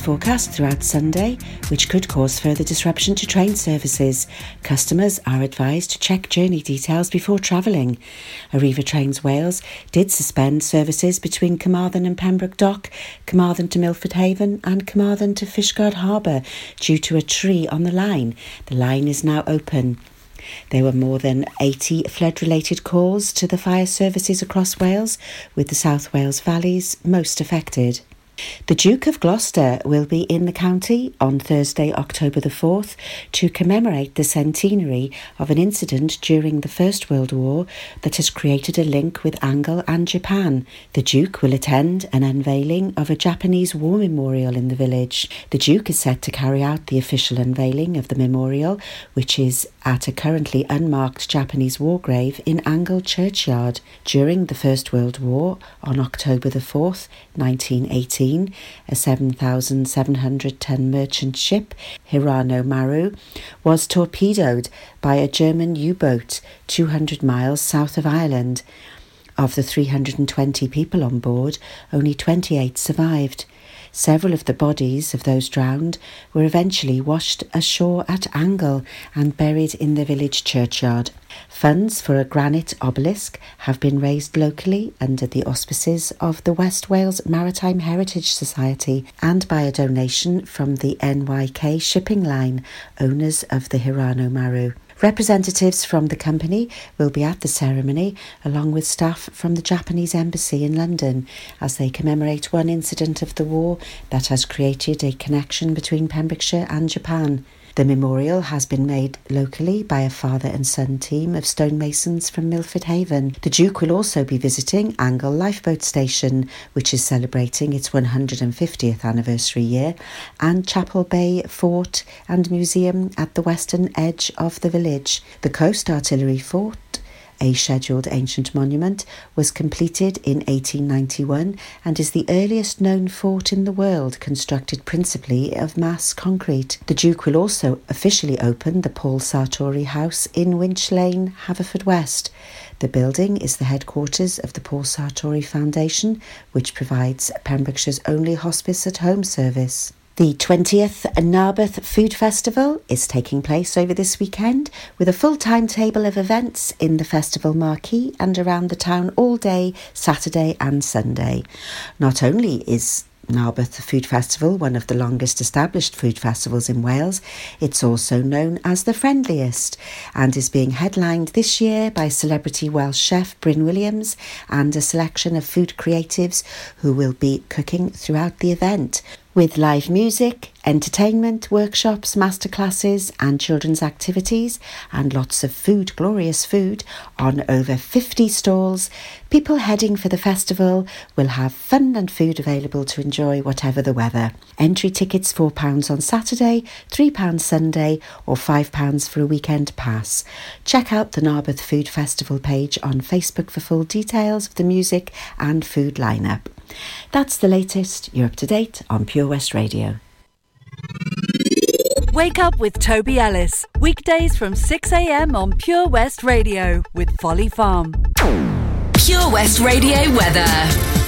forecast throughout Sunday, which could cause further disruption to train services. Customers are advised to check journey details before travelling. Arriva Trains Wales did suspend services between Carmarthen and Pembroke Dock, Carmarthen to Milford Haven, and Carmarthen to Fishguard Harbour due to a tree on the line. The line is now open. There were more than 80 flood related calls to the fire services across Wales, with the South Wales valleys most affected. The Duke of Gloucester will be in the county on Thursday, October the 4th, to commemorate the centenary of an incident during the First World War that has created a link with Angle and Japan. The Duke will attend an unveiling of a Japanese war memorial in the village. The Duke is set to carry out the official unveiling of the memorial, which is at a currently unmarked Japanese war grave in Angle Churchyard. During the First World War, on October the 4th, 1918, a 7,700 ton merchant ship, Hirano Maru, was torpedoed by a German U boat 200 miles south of Ireland. Of the 320 people on board, only 28 survived. Several of the bodies of those drowned were eventually washed ashore at Angle and buried in the village churchyard. Funds for a granite obelisk have been raised locally under the auspices of the West Wales Maritime Heritage Society and by a donation from the NYK Shipping Line, owners of the Hirano Maru. Representatives from the company will be at the ceremony, along with staff from the Japanese Embassy in London, as they commemorate one incident of the war that has created a connection between Pembrokeshire and Japan. The memorial has been made locally by a father and son team of stonemasons from Milford Haven. The Duke will also be visiting Angle Lifeboat Station, which is celebrating its 150th anniversary year, and Chapel Bay Fort and Museum at the western edge of the village. The Coast Artillery Fort a scheduled ancient monument, was completed in 1891 and is the earliest known fort in the world constructed principally of mass concrete. The Duke will also officially open the Paul Sartori House in Winch Lane, Haverfordwest. The building is the headquarters of the Paul Sartori Foundation, which provides Pembrokeshire's only hospice at home service. The 20th Narberth Food Festival is taking place over this weekend with a full timetable of events in the festival marquee and around the town all day, Saturday and Sunday. Not only is Narberth Food Festival, one of the longest established food festivals in Wales. It's also known as the friendliest and is being headlined this year by celebrity Welsh chef Bryn Williams and a selection of food creatives who will be cooking throughout the event with live music, entertainment, workshops, masterclasses, and children's activities, and lots of food, glorious food, on over 50 stalls. People heading for the festival will have fun and food available to enjoy whatever the weather. Entry tickets £4 on Saturday, £3 Sunday, or £5 for a weekend pass. Check out the Narberth Food Festival page on Facebook for full details of the music and food lineup. That's the latest. You're up to date on Pure West Radio. Wake up with Toby Ellis. Weekdays from 6 a.m. on Pure West Radio with Folly Farm. Pure West Radio weather.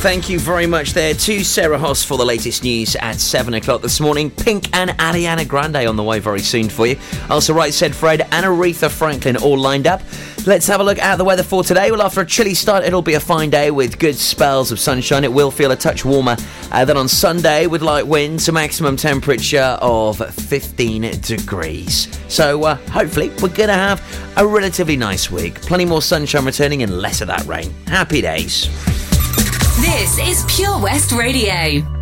Thank you very much there to Sarah Hoss for the latest news at 7 o'clock this morning. Pink and Ariana Grande on the way very soon for you. Also, right said Fred and Aretha Franklin all lined up. Let's have a look at the weather for today. Well, after a chilly start, it'll be a fine day with good spells of sunshine. It will feel a touch warmer uh, than on Sunday with light winds, a maximum temperature of 15 degrees. So, uh, hopefully, we're going to have a relatively nice week. Plenty more sunshine returning and less of that rain. Happy days. This is Pure West Radio.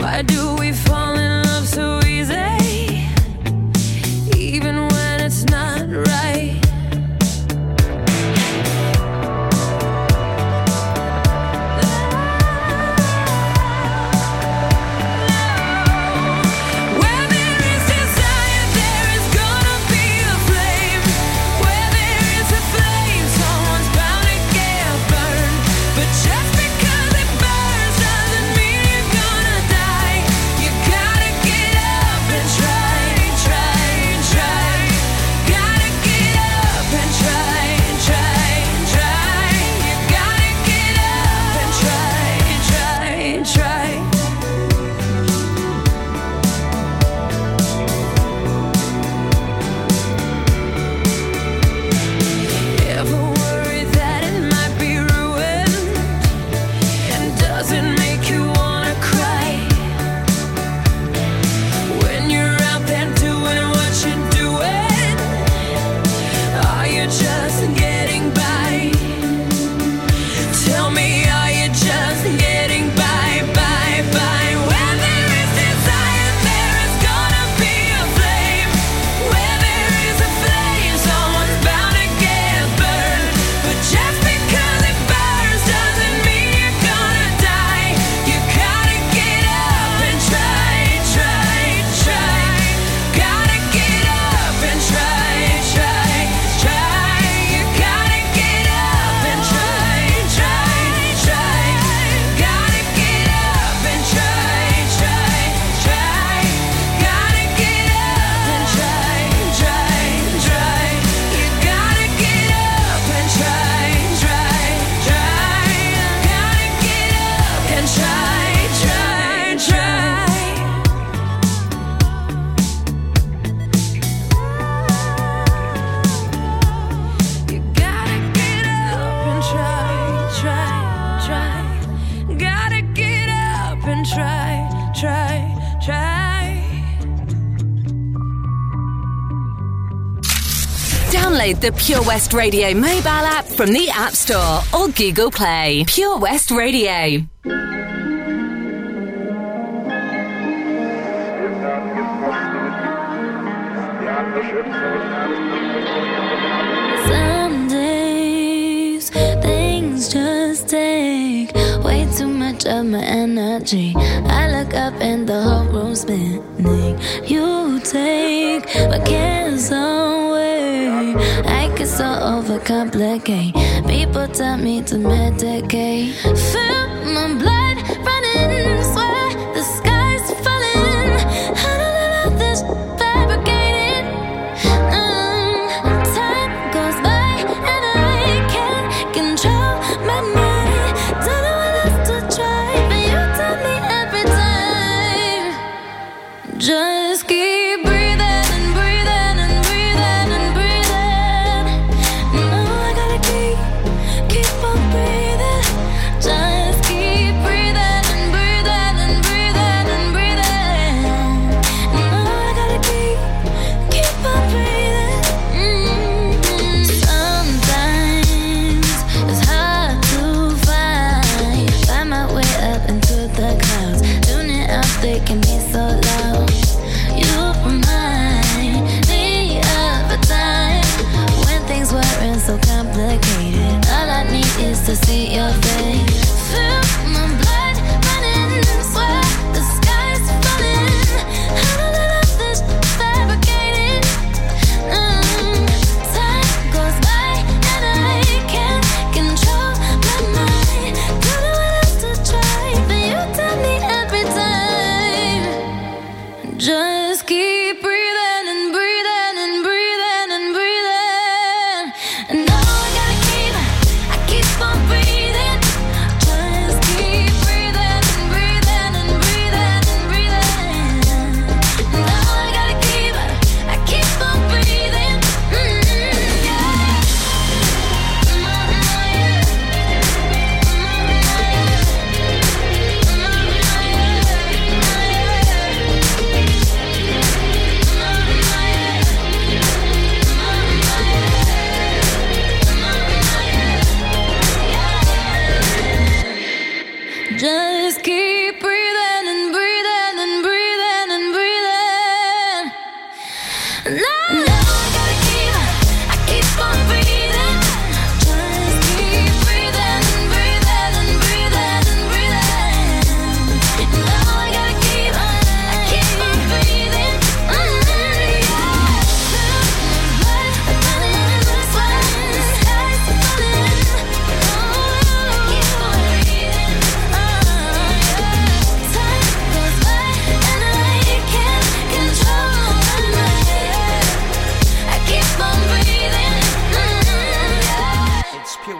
Why do we fall? The Pure West Radio mobile app from the App Store or Google Play. Pure West Radio. Some days things just take way too much of my energy. I look up and the whole room's spinning. You take my cares away. So overcomplicate. People tell me to medicate. Feel my blood running,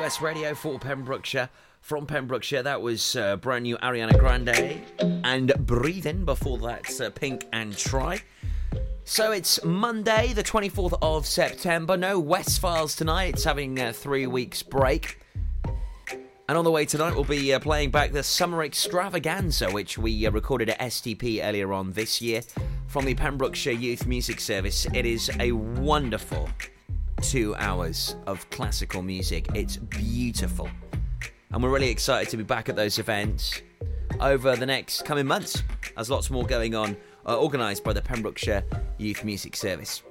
West Radio for Pembrokeshire. From Pembrokeshire, that was uh, brand new Ariana Grande and Breathing. Before that, uh, Pink and Try. So it's Monday, the 24th of September. No West Files tonight. It's having a three weeks break. And on the way tonight, we'll be uh, playing back the Summer Extravaganza, which we uh, recorded at STP earlier on this year from the Pembrokeshire Youth Music Service. It is a wonderful two hours of classical music. It's beautiful. And we're really excited to be back at those events over the next coming months. There's lots more going on, uh, organised by the Pembrokeshire Youth Music Service.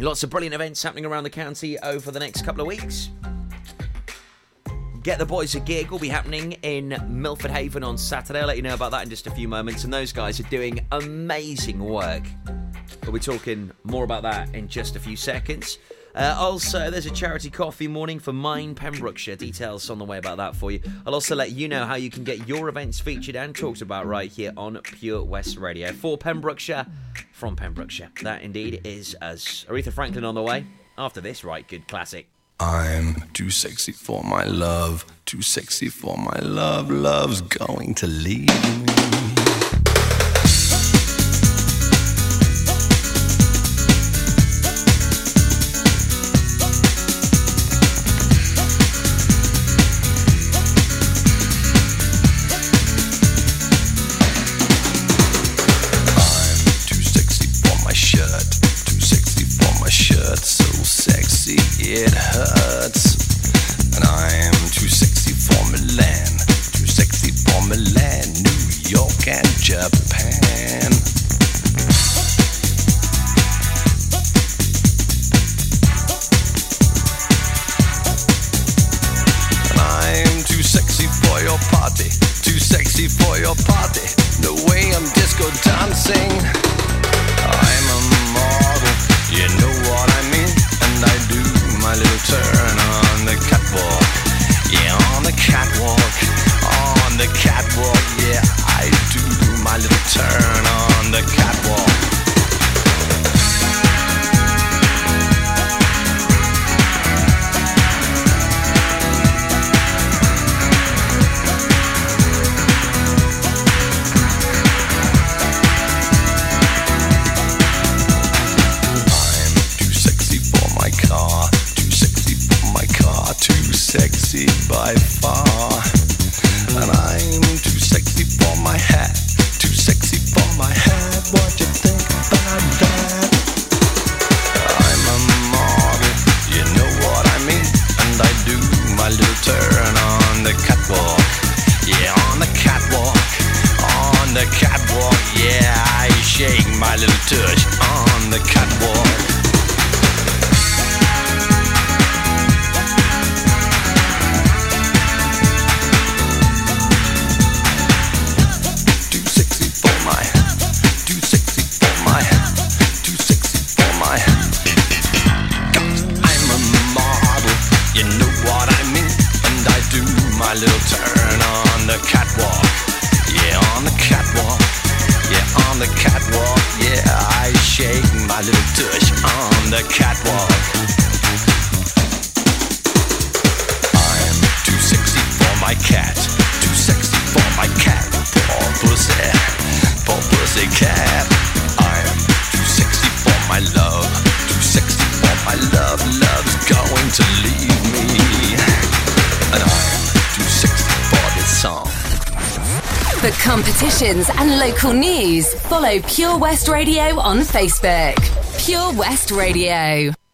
Lots of brilliant events happening around the county over the next couple of weeks. Get the Boys a Gig will be happening in Milford Haven on Saturday. I'll let you know about that in just a few moments. And those guys are doing amazing work. We'll be talking more about that in just a few seconds. Uh, also, there's a charity coffee morning for Mind Pembrokeshire. Details on the way about that for you. I'll also let you know how you can get your events featured and talked about right here on Pure West Radio. For Pembrokeshire, from Pembrokeshire. That indeed is as Aretha Franklin on the way. After this, right, good classic. I'm too sexy for my love, too sexy for my love. Love's going to leave me. it hurts. And I'm too sexy for Milan, too sexy for Milan, New York, and Japan. And I'm too sexy for your party, too sexy for your party. the catwalk. I'm too sexy for my cat, too sexy for my cat. For pussy, For pussy cat. I'm too sexy for my love, too sexy for my love. Love's going to leave me, and I'm too sexy for this song. For competitions and local news, follow Pure West Radio on Facebook. Pure West Radio.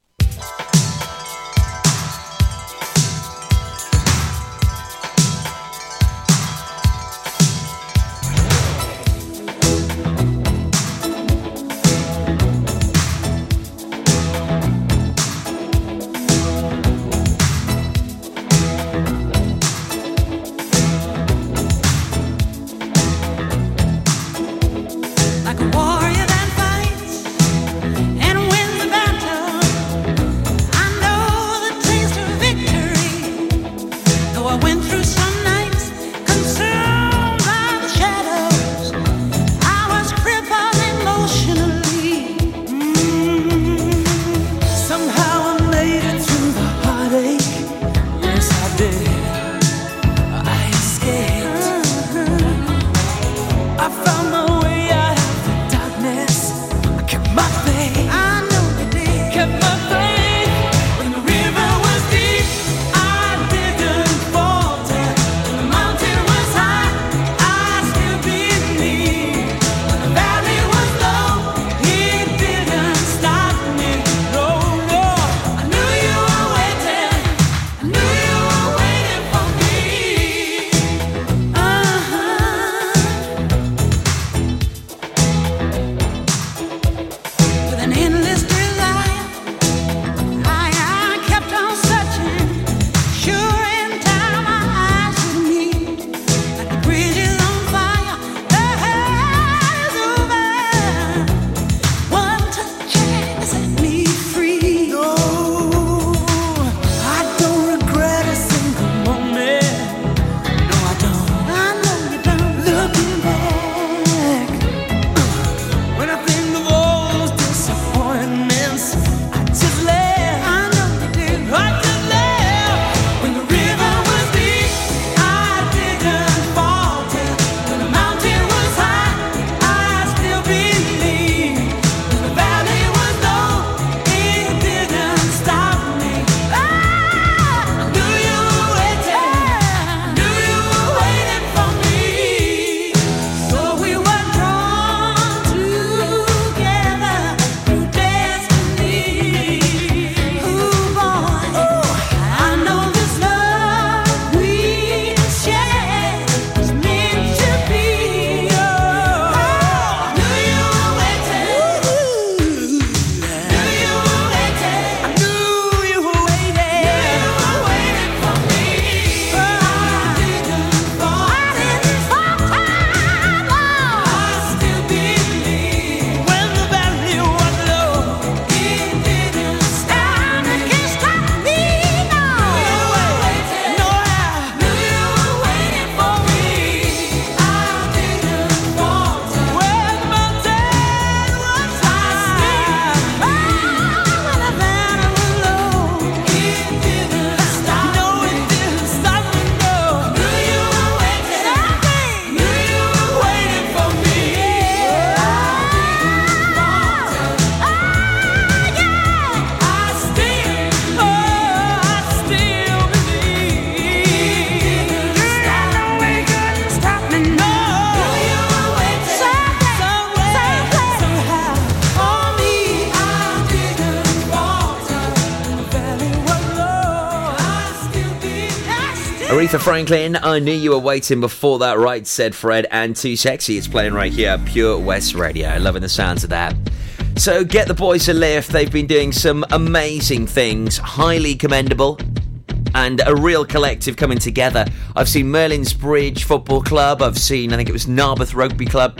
Aretha Franklin, I knew you were waiting before that, right? Said Fred, and Too Sexy. It's playing right here, Pure West Radio. Loving the sounds of that. So, get the boys a lift. They've been doing some amazing things, highly commendable, and a real collective coming together. I've seen Merlin's Bridge Football Club, I've seen, I think it was Narberth Rugby Club,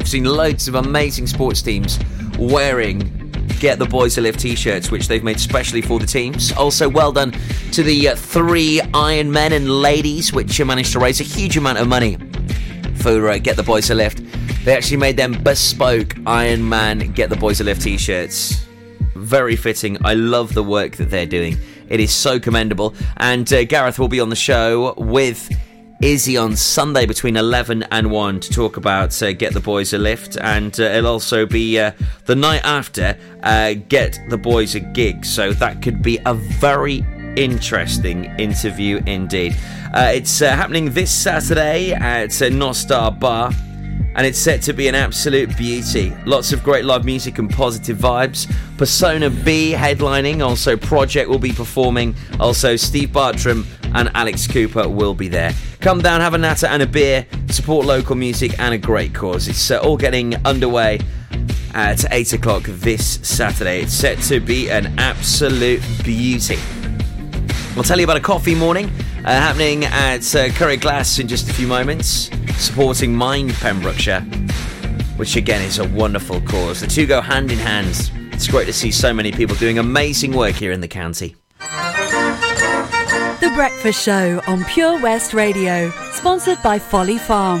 I've seen loads of amazing sports teams wearing Get the Boys a Lift t shirts, which they've made specially for the teams. Also, well done to the uh, three Iron Men and ladies, which managed to raise a huge amount of money for uh, Get the Boys a Lift. They actually made them bespoke Iron Man Get the Boys a Lift t shirts. Very fitting. I love the work that they're doing. It is so commendable. And uh, Gareth will be on the show with Izzy on Sunday between 11 and 1 to talk about uh, Get the Boys a Lift. And uh, it'll also be uh, the night after uh, Get the Boys a Gig. So that could be a very interesting interview indeed. Uh, it's uh, happening this Saturday at uh, Nostar Bar. And it's set to be an absolute beauty. Lots of great live music and positive vibes. Persona B headlining. Also, Project will be performing. Also, Steve Bartram and Alex Cooper will be there. Come down, have a natter and a beer, support local music and a great cause. It's uh, all getting underway at 8 o'clock this Saturday. It's set to be an absolute beauty. I'll tell you about a coffee morning uh, happening at uh, Curry Glass in just a few moments, supporting Mind Pembrokeshire, which again is a wonderful cause. The two go hand in hand. It's great to see so many people doing amazing work here in the county. The Breakfast Show on Pure West Radio, sponsored by Folly Farm.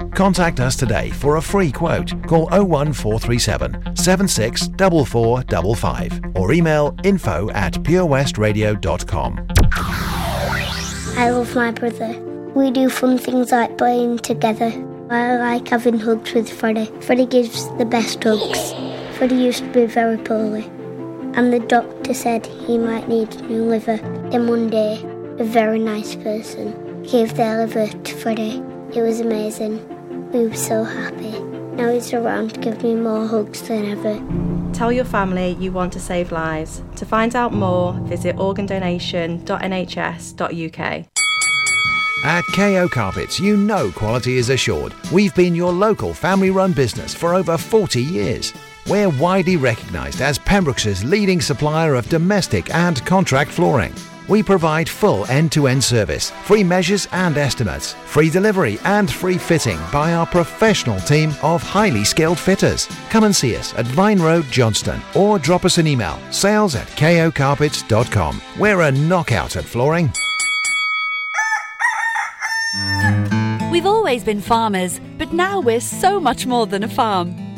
Contact us today for a free quote. Call 01437 764455 or email info at purewestradio.com. I love my brother. We do fun things like playing together. I like having hugs with Freddie. Freddie gives the best hugs. Freddie used to be very poorly, and the doctor said he might need a new liver. Then one day, a very nice person gave their liver to Freddie. It was amazing. We were so happy. Now he's around to give me more hugs than ever. Tell your family you want to save lives. To find out more, visit organdonation.nhs.uk. At KO Carpets, you know quality is assured. We've been your local family run business for over 40 years. We're widely recognised as Pembrokeshire's leading supplier of domestic and contract flooring. We provide full end to end service, free measures and estimates, free delivery and free fitting by our professional team of highly skilled fitters. Come and see us at Vine Road, Johnston, or drop us an email sales at kocarpets.com. We're a knockout at flooring. We've always been farmers, but now we're so much more than a farm.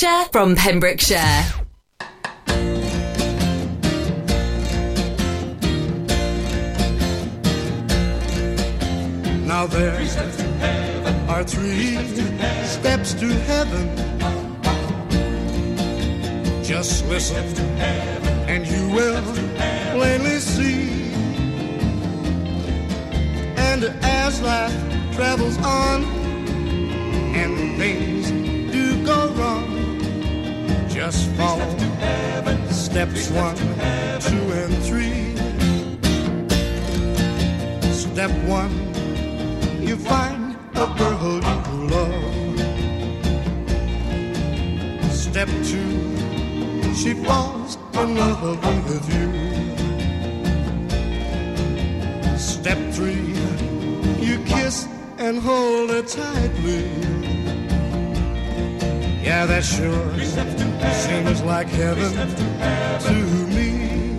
Pembrokeshire from Pembrokeshire. Now there three steps to heaven. are three, three steps to heaven. Steps to heaven. Just listen one, two, and three. Step one, you find a girl you love. Step two, she falls in love with you. Step three, you kiss and hold her tightly. Yeah, that sure seems like heaven to me.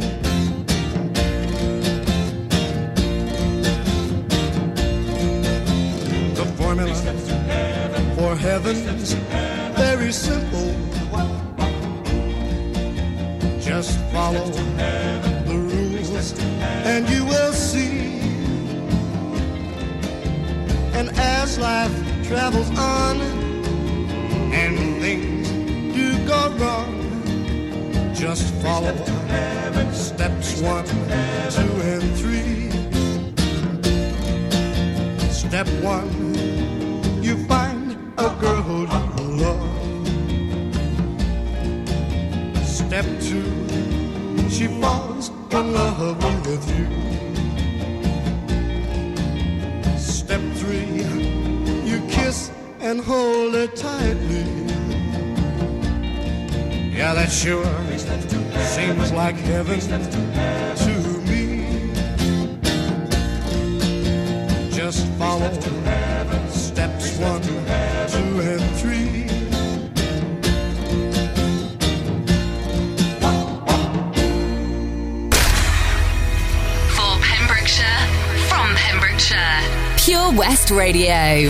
The formula for heaven's very simple. Just follow the rules and you will see. And as life travels on, things do go wrong, just follow steps one, two, and three. Step one, you find a girl who you love. Step two, she falls in love with you. Step three, you kiss and hold her tightly. Yeah, that sure seems like heaven to me. Just follow steps one, two, and three. For Pembrokeshire, from Pembrokeshire, Pure West Radio.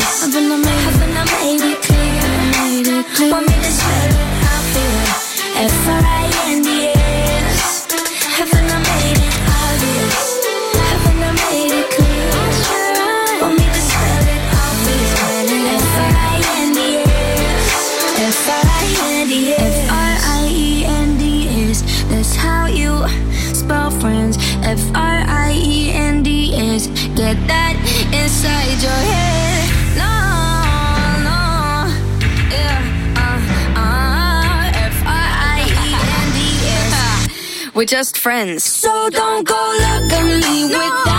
Haven't I made, haven't I made it clear? Want me to spell it out for you? F-R-I-N-D-S. Haven't I made it obvious? I made it clear? Want me to spell it out for you? F-R-I-N-D-S. F-R-I-N-D-S. F-R-I-E-N-D-S. That's how you spell friends. F-R-I-E-N-D-S. Get that inside your head. We're just friends. So don't go look at me with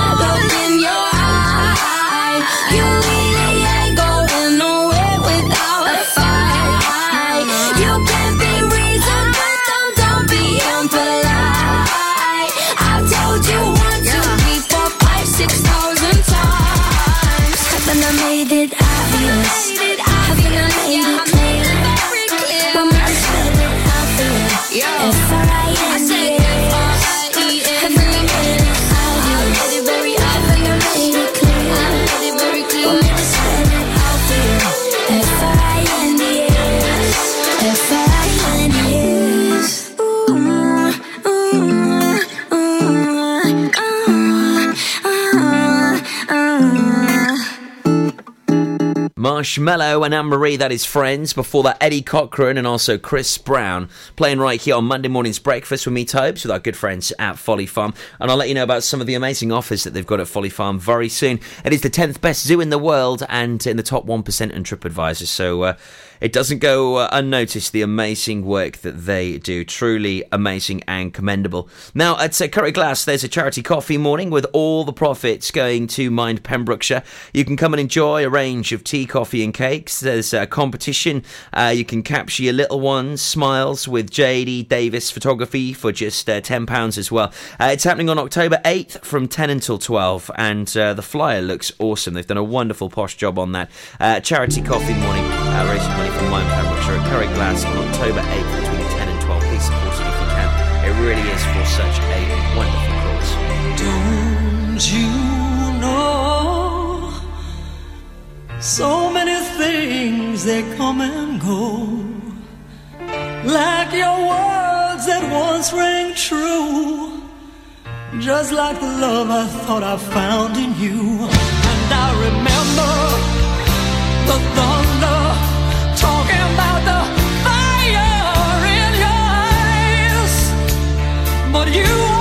Marshmello and Anne Marie, that is Friends. Before that, Eddie Cochran and also Chris Brown playing right here on Monday morning's breakfast with me, Tobes, with our good friends at Folly Farm. And I'll let you know about some of the amazing offers that they've got at Folly Farm very soon. It is the 10th best zoo in the world and in the top 1% in TripAdvisor. So, uh, it doesn't go uh, unnoticed the amazing work that they do. Truly amazing and commendable. Now, at uh, Curry Glass, there's a charity coffee morning with all the profits going to Mind Pembrokeshire. You can come and enjoy a range of tea, coffee, and cakes. There's a competition. Uh, you can capture your little ones' smiles with JD Davis Photography for just uh, £10 as well. Uh, it's happening on October 8th from 10 until 12, and uh, the flyer looks awesome. They've done a wonderful posh job on that. Uh, charity coffee morning, raising money for Mind Pembrokeshire at Curry Glass on October 8th between 10 and 12. Please support it if you can. It really is for such a wonderful cause. Don't you know so many things they come and go like your words that once rang true just like the love I thought I found in you and I remember the thunder you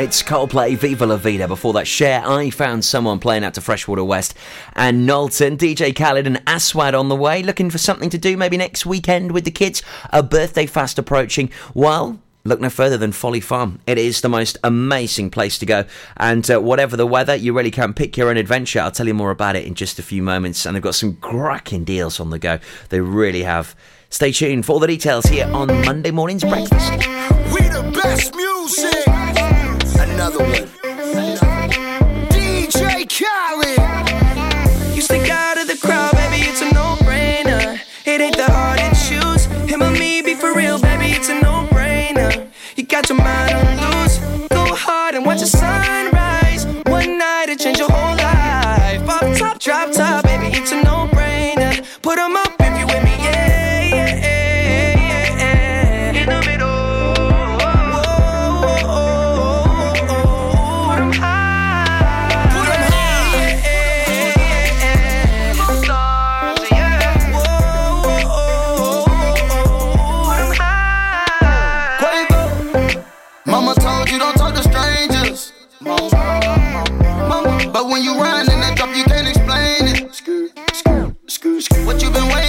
It's Coldplay, Viva La Vida. Before that, Cher, I Found Someone playing out to Freshwater West and Knowlton. DJ Khaled and Aswad on the way. Looking for something to do maybe next weekend with the kids? A birthday fast approaching. Well, Look no further than Folly Farm. It is the most amazing place to go. And uh, whatever the weather, you really can pick your own adventure. I'll tell you more about it in just a few moments. And they've got some cracking deals on the go. They really have. Stay tuned for all the details here on Monday morning's breakfast. We the best music. Another one. DJ Khaled. You stick out of the crowd, baby, it's a no-brainer. It ain't that hard to choose. Him or me, be for real, baby, it's a no-brainer. You got your mind on loose. Go hard and watch the sunrise. One night it change your whole life. Pop top, drop top,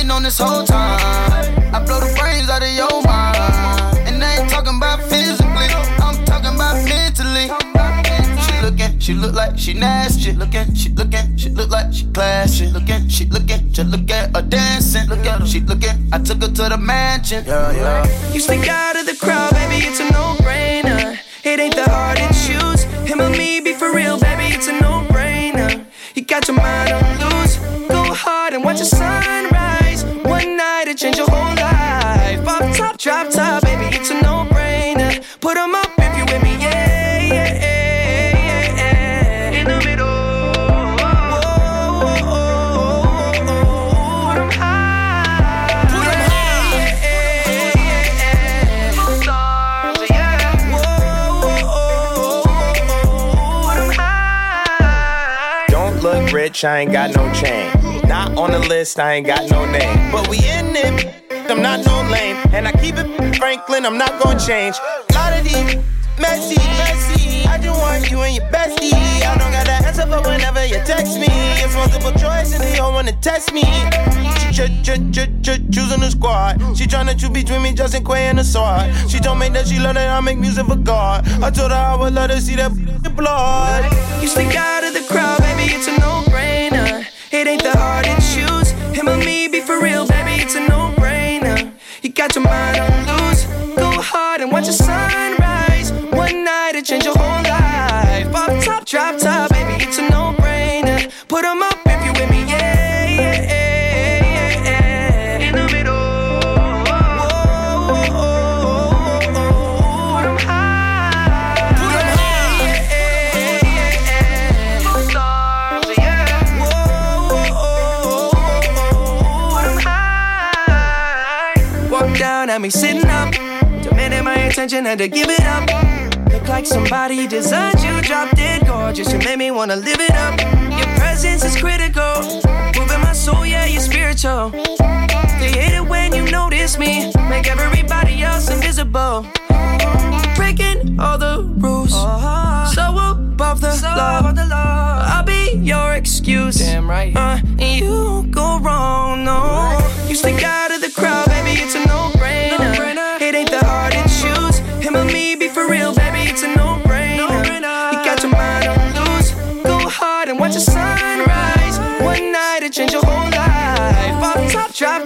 waiting on this whole time? I blow the brains out of your mind. And I ain't talking about physically, I'm talking about mentally. She looking, she look like she nasty. Looking, she looking, she look like she classy. Looking, she looking, just look at her dancing. Look at her, she looking. I took her to the mansion. Yeah, yeah. You stick out of the crowd, baby, it's a no-brainer. Rich, I ain't got no chain. Not on the list, I ain't got no name. But we in it, I'm not no lame. And I keep it Franklin, I'm not gonna change. Lot of these messy, messy. I just want you and your bestie. I don't got the answer for whenever you text me. It's multiple choice and they all wanna test me. She ch- ch- ch- ch- choosing the squad. She tryna choose between me, Justin Quavo and the sword. She told me that she love that I make music for God. I told her I would let her see that blood. You stick out of the crowd, baby, it's a no-brainer. It ain't the hard to choose. Him or me, be for real, baby, it's a no-brainer. You got your mind on down me sitting up. Demanding my attention, had to give it up. Look like somebody designed you, dropped it gorgeous. You made me wanna live it up. Your presence is critical. Moving my soul, yeah, you're spiritual. They hate it when you notice me. Make everybody else invisible. Breaking all the rules. So above the law. I'll be your excuse. Damn right. Uh, and you won't go wrong, no. You stick out of the crowd, baby, it's a no-brainer. Me, be for real, baby, it's a no-brainer. You got your mind on loose. Go hard and watch the sunrise. One night it change your whole life. Pop top, drop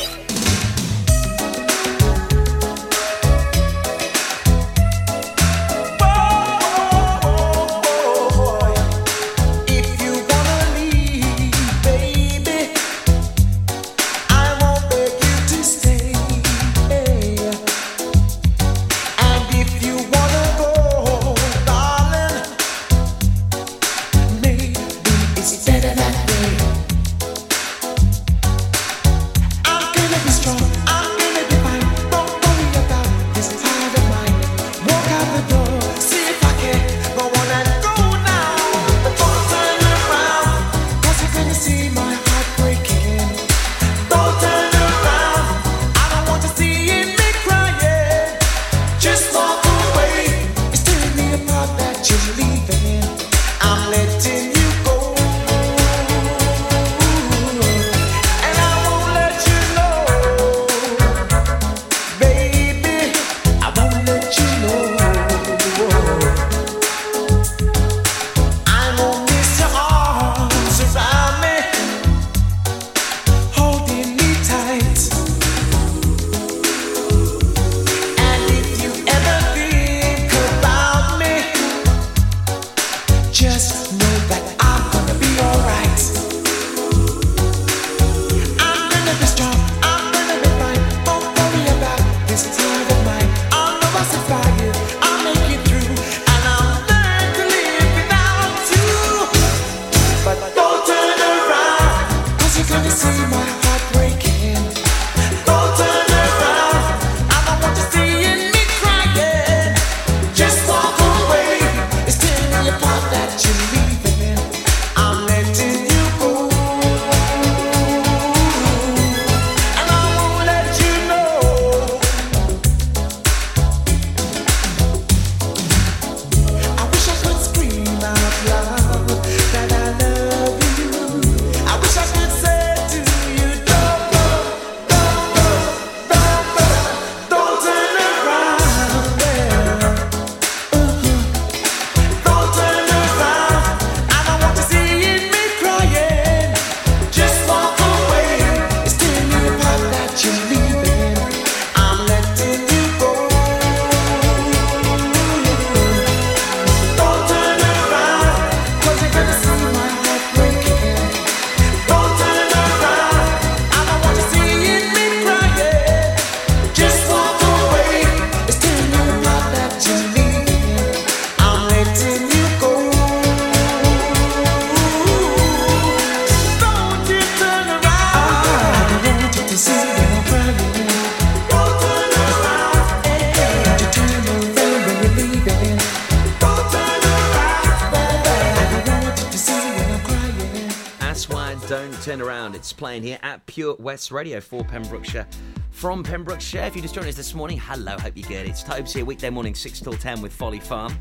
West Radio for Pembrokeshire. From Pembrokeshire, if you just joined us this morning, hello, hope you're good. It's Tobes here, weekday morning, 6 till 10 with Folly Farm.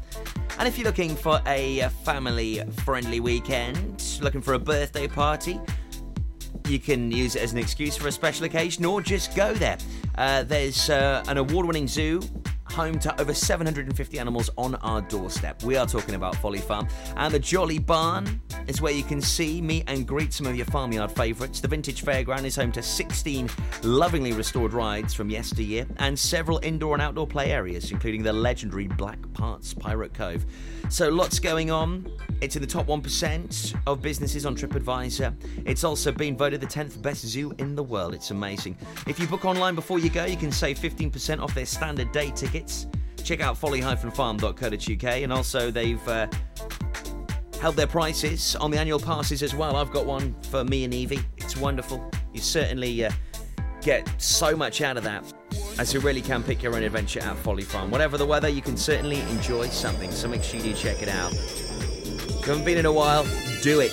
And if you're looking for a family friendly weekend, looking for a birthday party, you can use it as an excuse for a special occasion or just go there. Uh, there's uh, an award winning zoo home to over 750 animals on our doorstep. We are talking about Folly Farm. And the Jolly Barn is where you can see, meet, and greet some of your farmyard favourites. The Vintage Fairground is home to 16 lovingly restored rides from yesteryear and several indoor and outdoor play areas, including the legendary Black Bart's Pirate Cove. So lots going on. It's in the top 1% of businesses on TripAdvisor. It's also been voted the 10th best zoo in the world. It's amazing. If you book online before you go, you can save 15% off their standard day tickets. Check out folly-farm.co.uk and also they've uh, held their prices on the annual passes as well. I've got one for me and Evie. It's wonderful. You certainly uh, get so much out of that as you really can pick your own adventure at Folly Farm. Whatever the weather, you can certainly enjoy something, so make sure you do check it out. If you haven't been in a while, do it.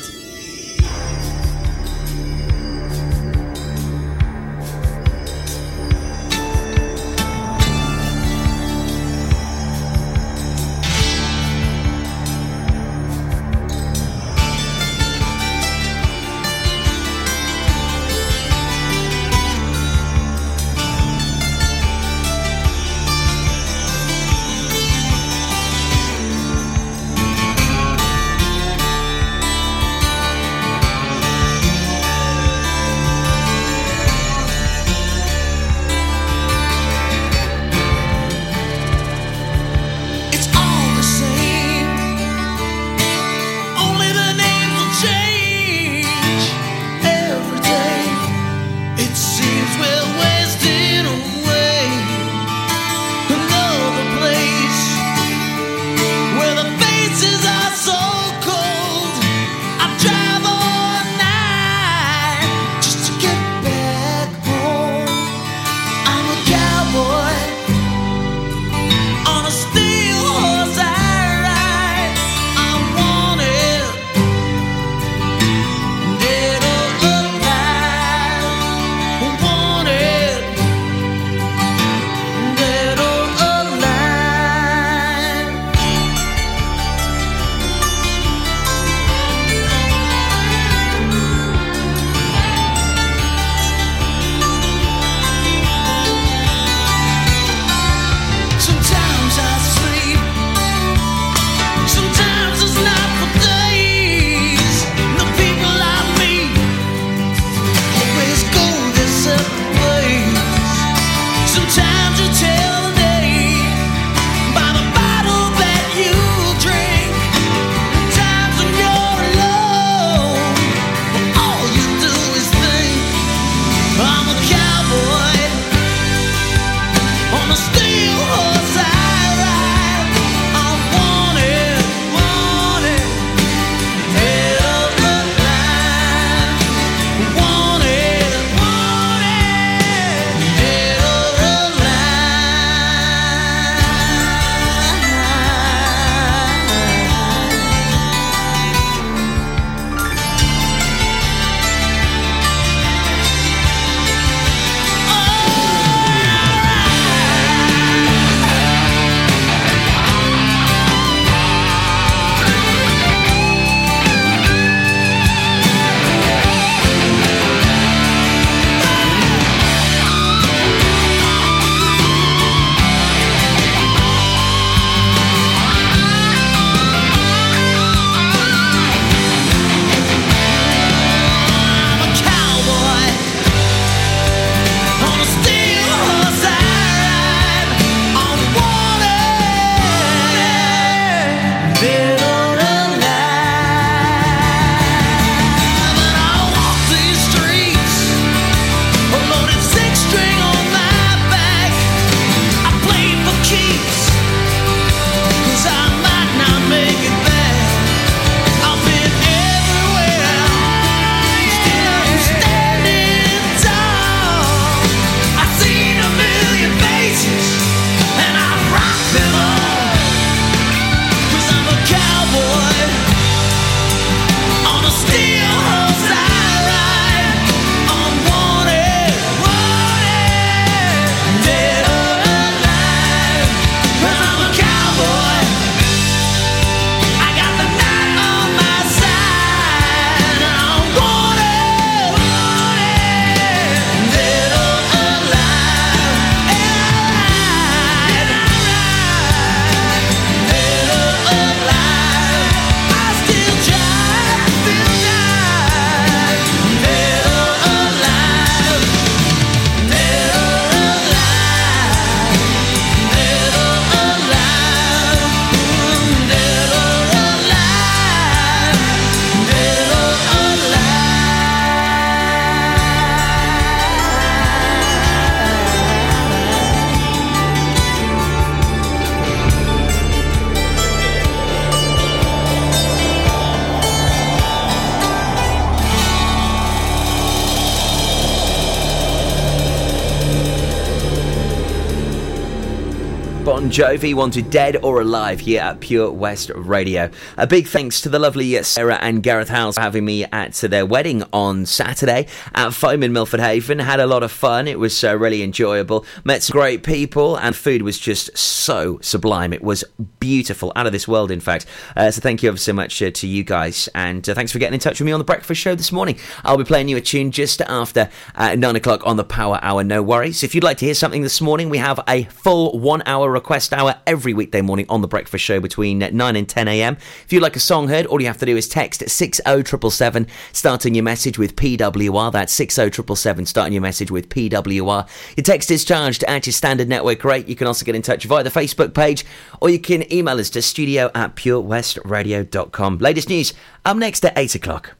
Jovi wanted dead or alive here at Pure West Radio. A big thanks to the lovely Sarah and Gareth House for having me at their wedding on Saturday at Foam in Milford Haven. Had a lot of fun. It was uh, really enjoyable. Met some great people, and food was just so sublime. It was beautiful, out of this world, in fact. Uh, so thank you ever so much uh, to you guys, and uh, thanks for getting in touch with me on the breakfast show this morning. I'll be playing you a tune just after uh, nine o'clock on the Power Hour. No worries. If you'd like to hear something this morning, we have a full one-hour request hour every weekday morning on the breakfast show between 9 and 10 a.m. If you'd like a song heard, all you have to do is text 60777, starting your message with PWR. That's 60777, starting your message with PWR. Your text is charged at your standard network rate. You can also get in touch via the Facebook page, or you can email us to studio at purewestradio.com. Latest news up next at 8 o'clock.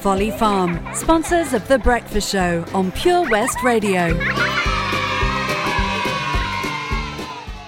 Folly Farm, sponsors of The Breakfast Show on Pure West Radio.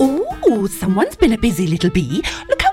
Ooh, someone's been a busy little bee. Look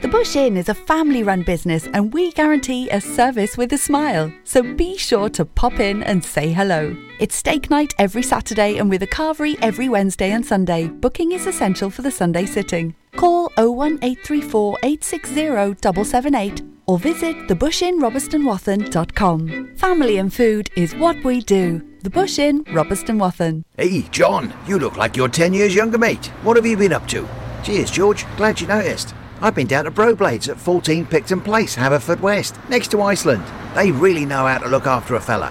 The Bush Inn is a family run business and we guarantee a service with a smile. So be sure to pop in and say hello. It's steak night every Saturday and with a carvery every Wednesday and Sunday. Booking is essential for the Sunday sitting. Call 01834 860 778 or visit thebushinrobestonwathen.com. Family and food is what we do. The Bush Inn, Robeston Wathen. Hey, John, you look like you're 10 years younger, mate. What have you been up to? Cheers, George. Glad you noticed. I've been down to Broblades at 14 Picton Place, Haverfordwest, next to Iceland. They really know how to look after a fella.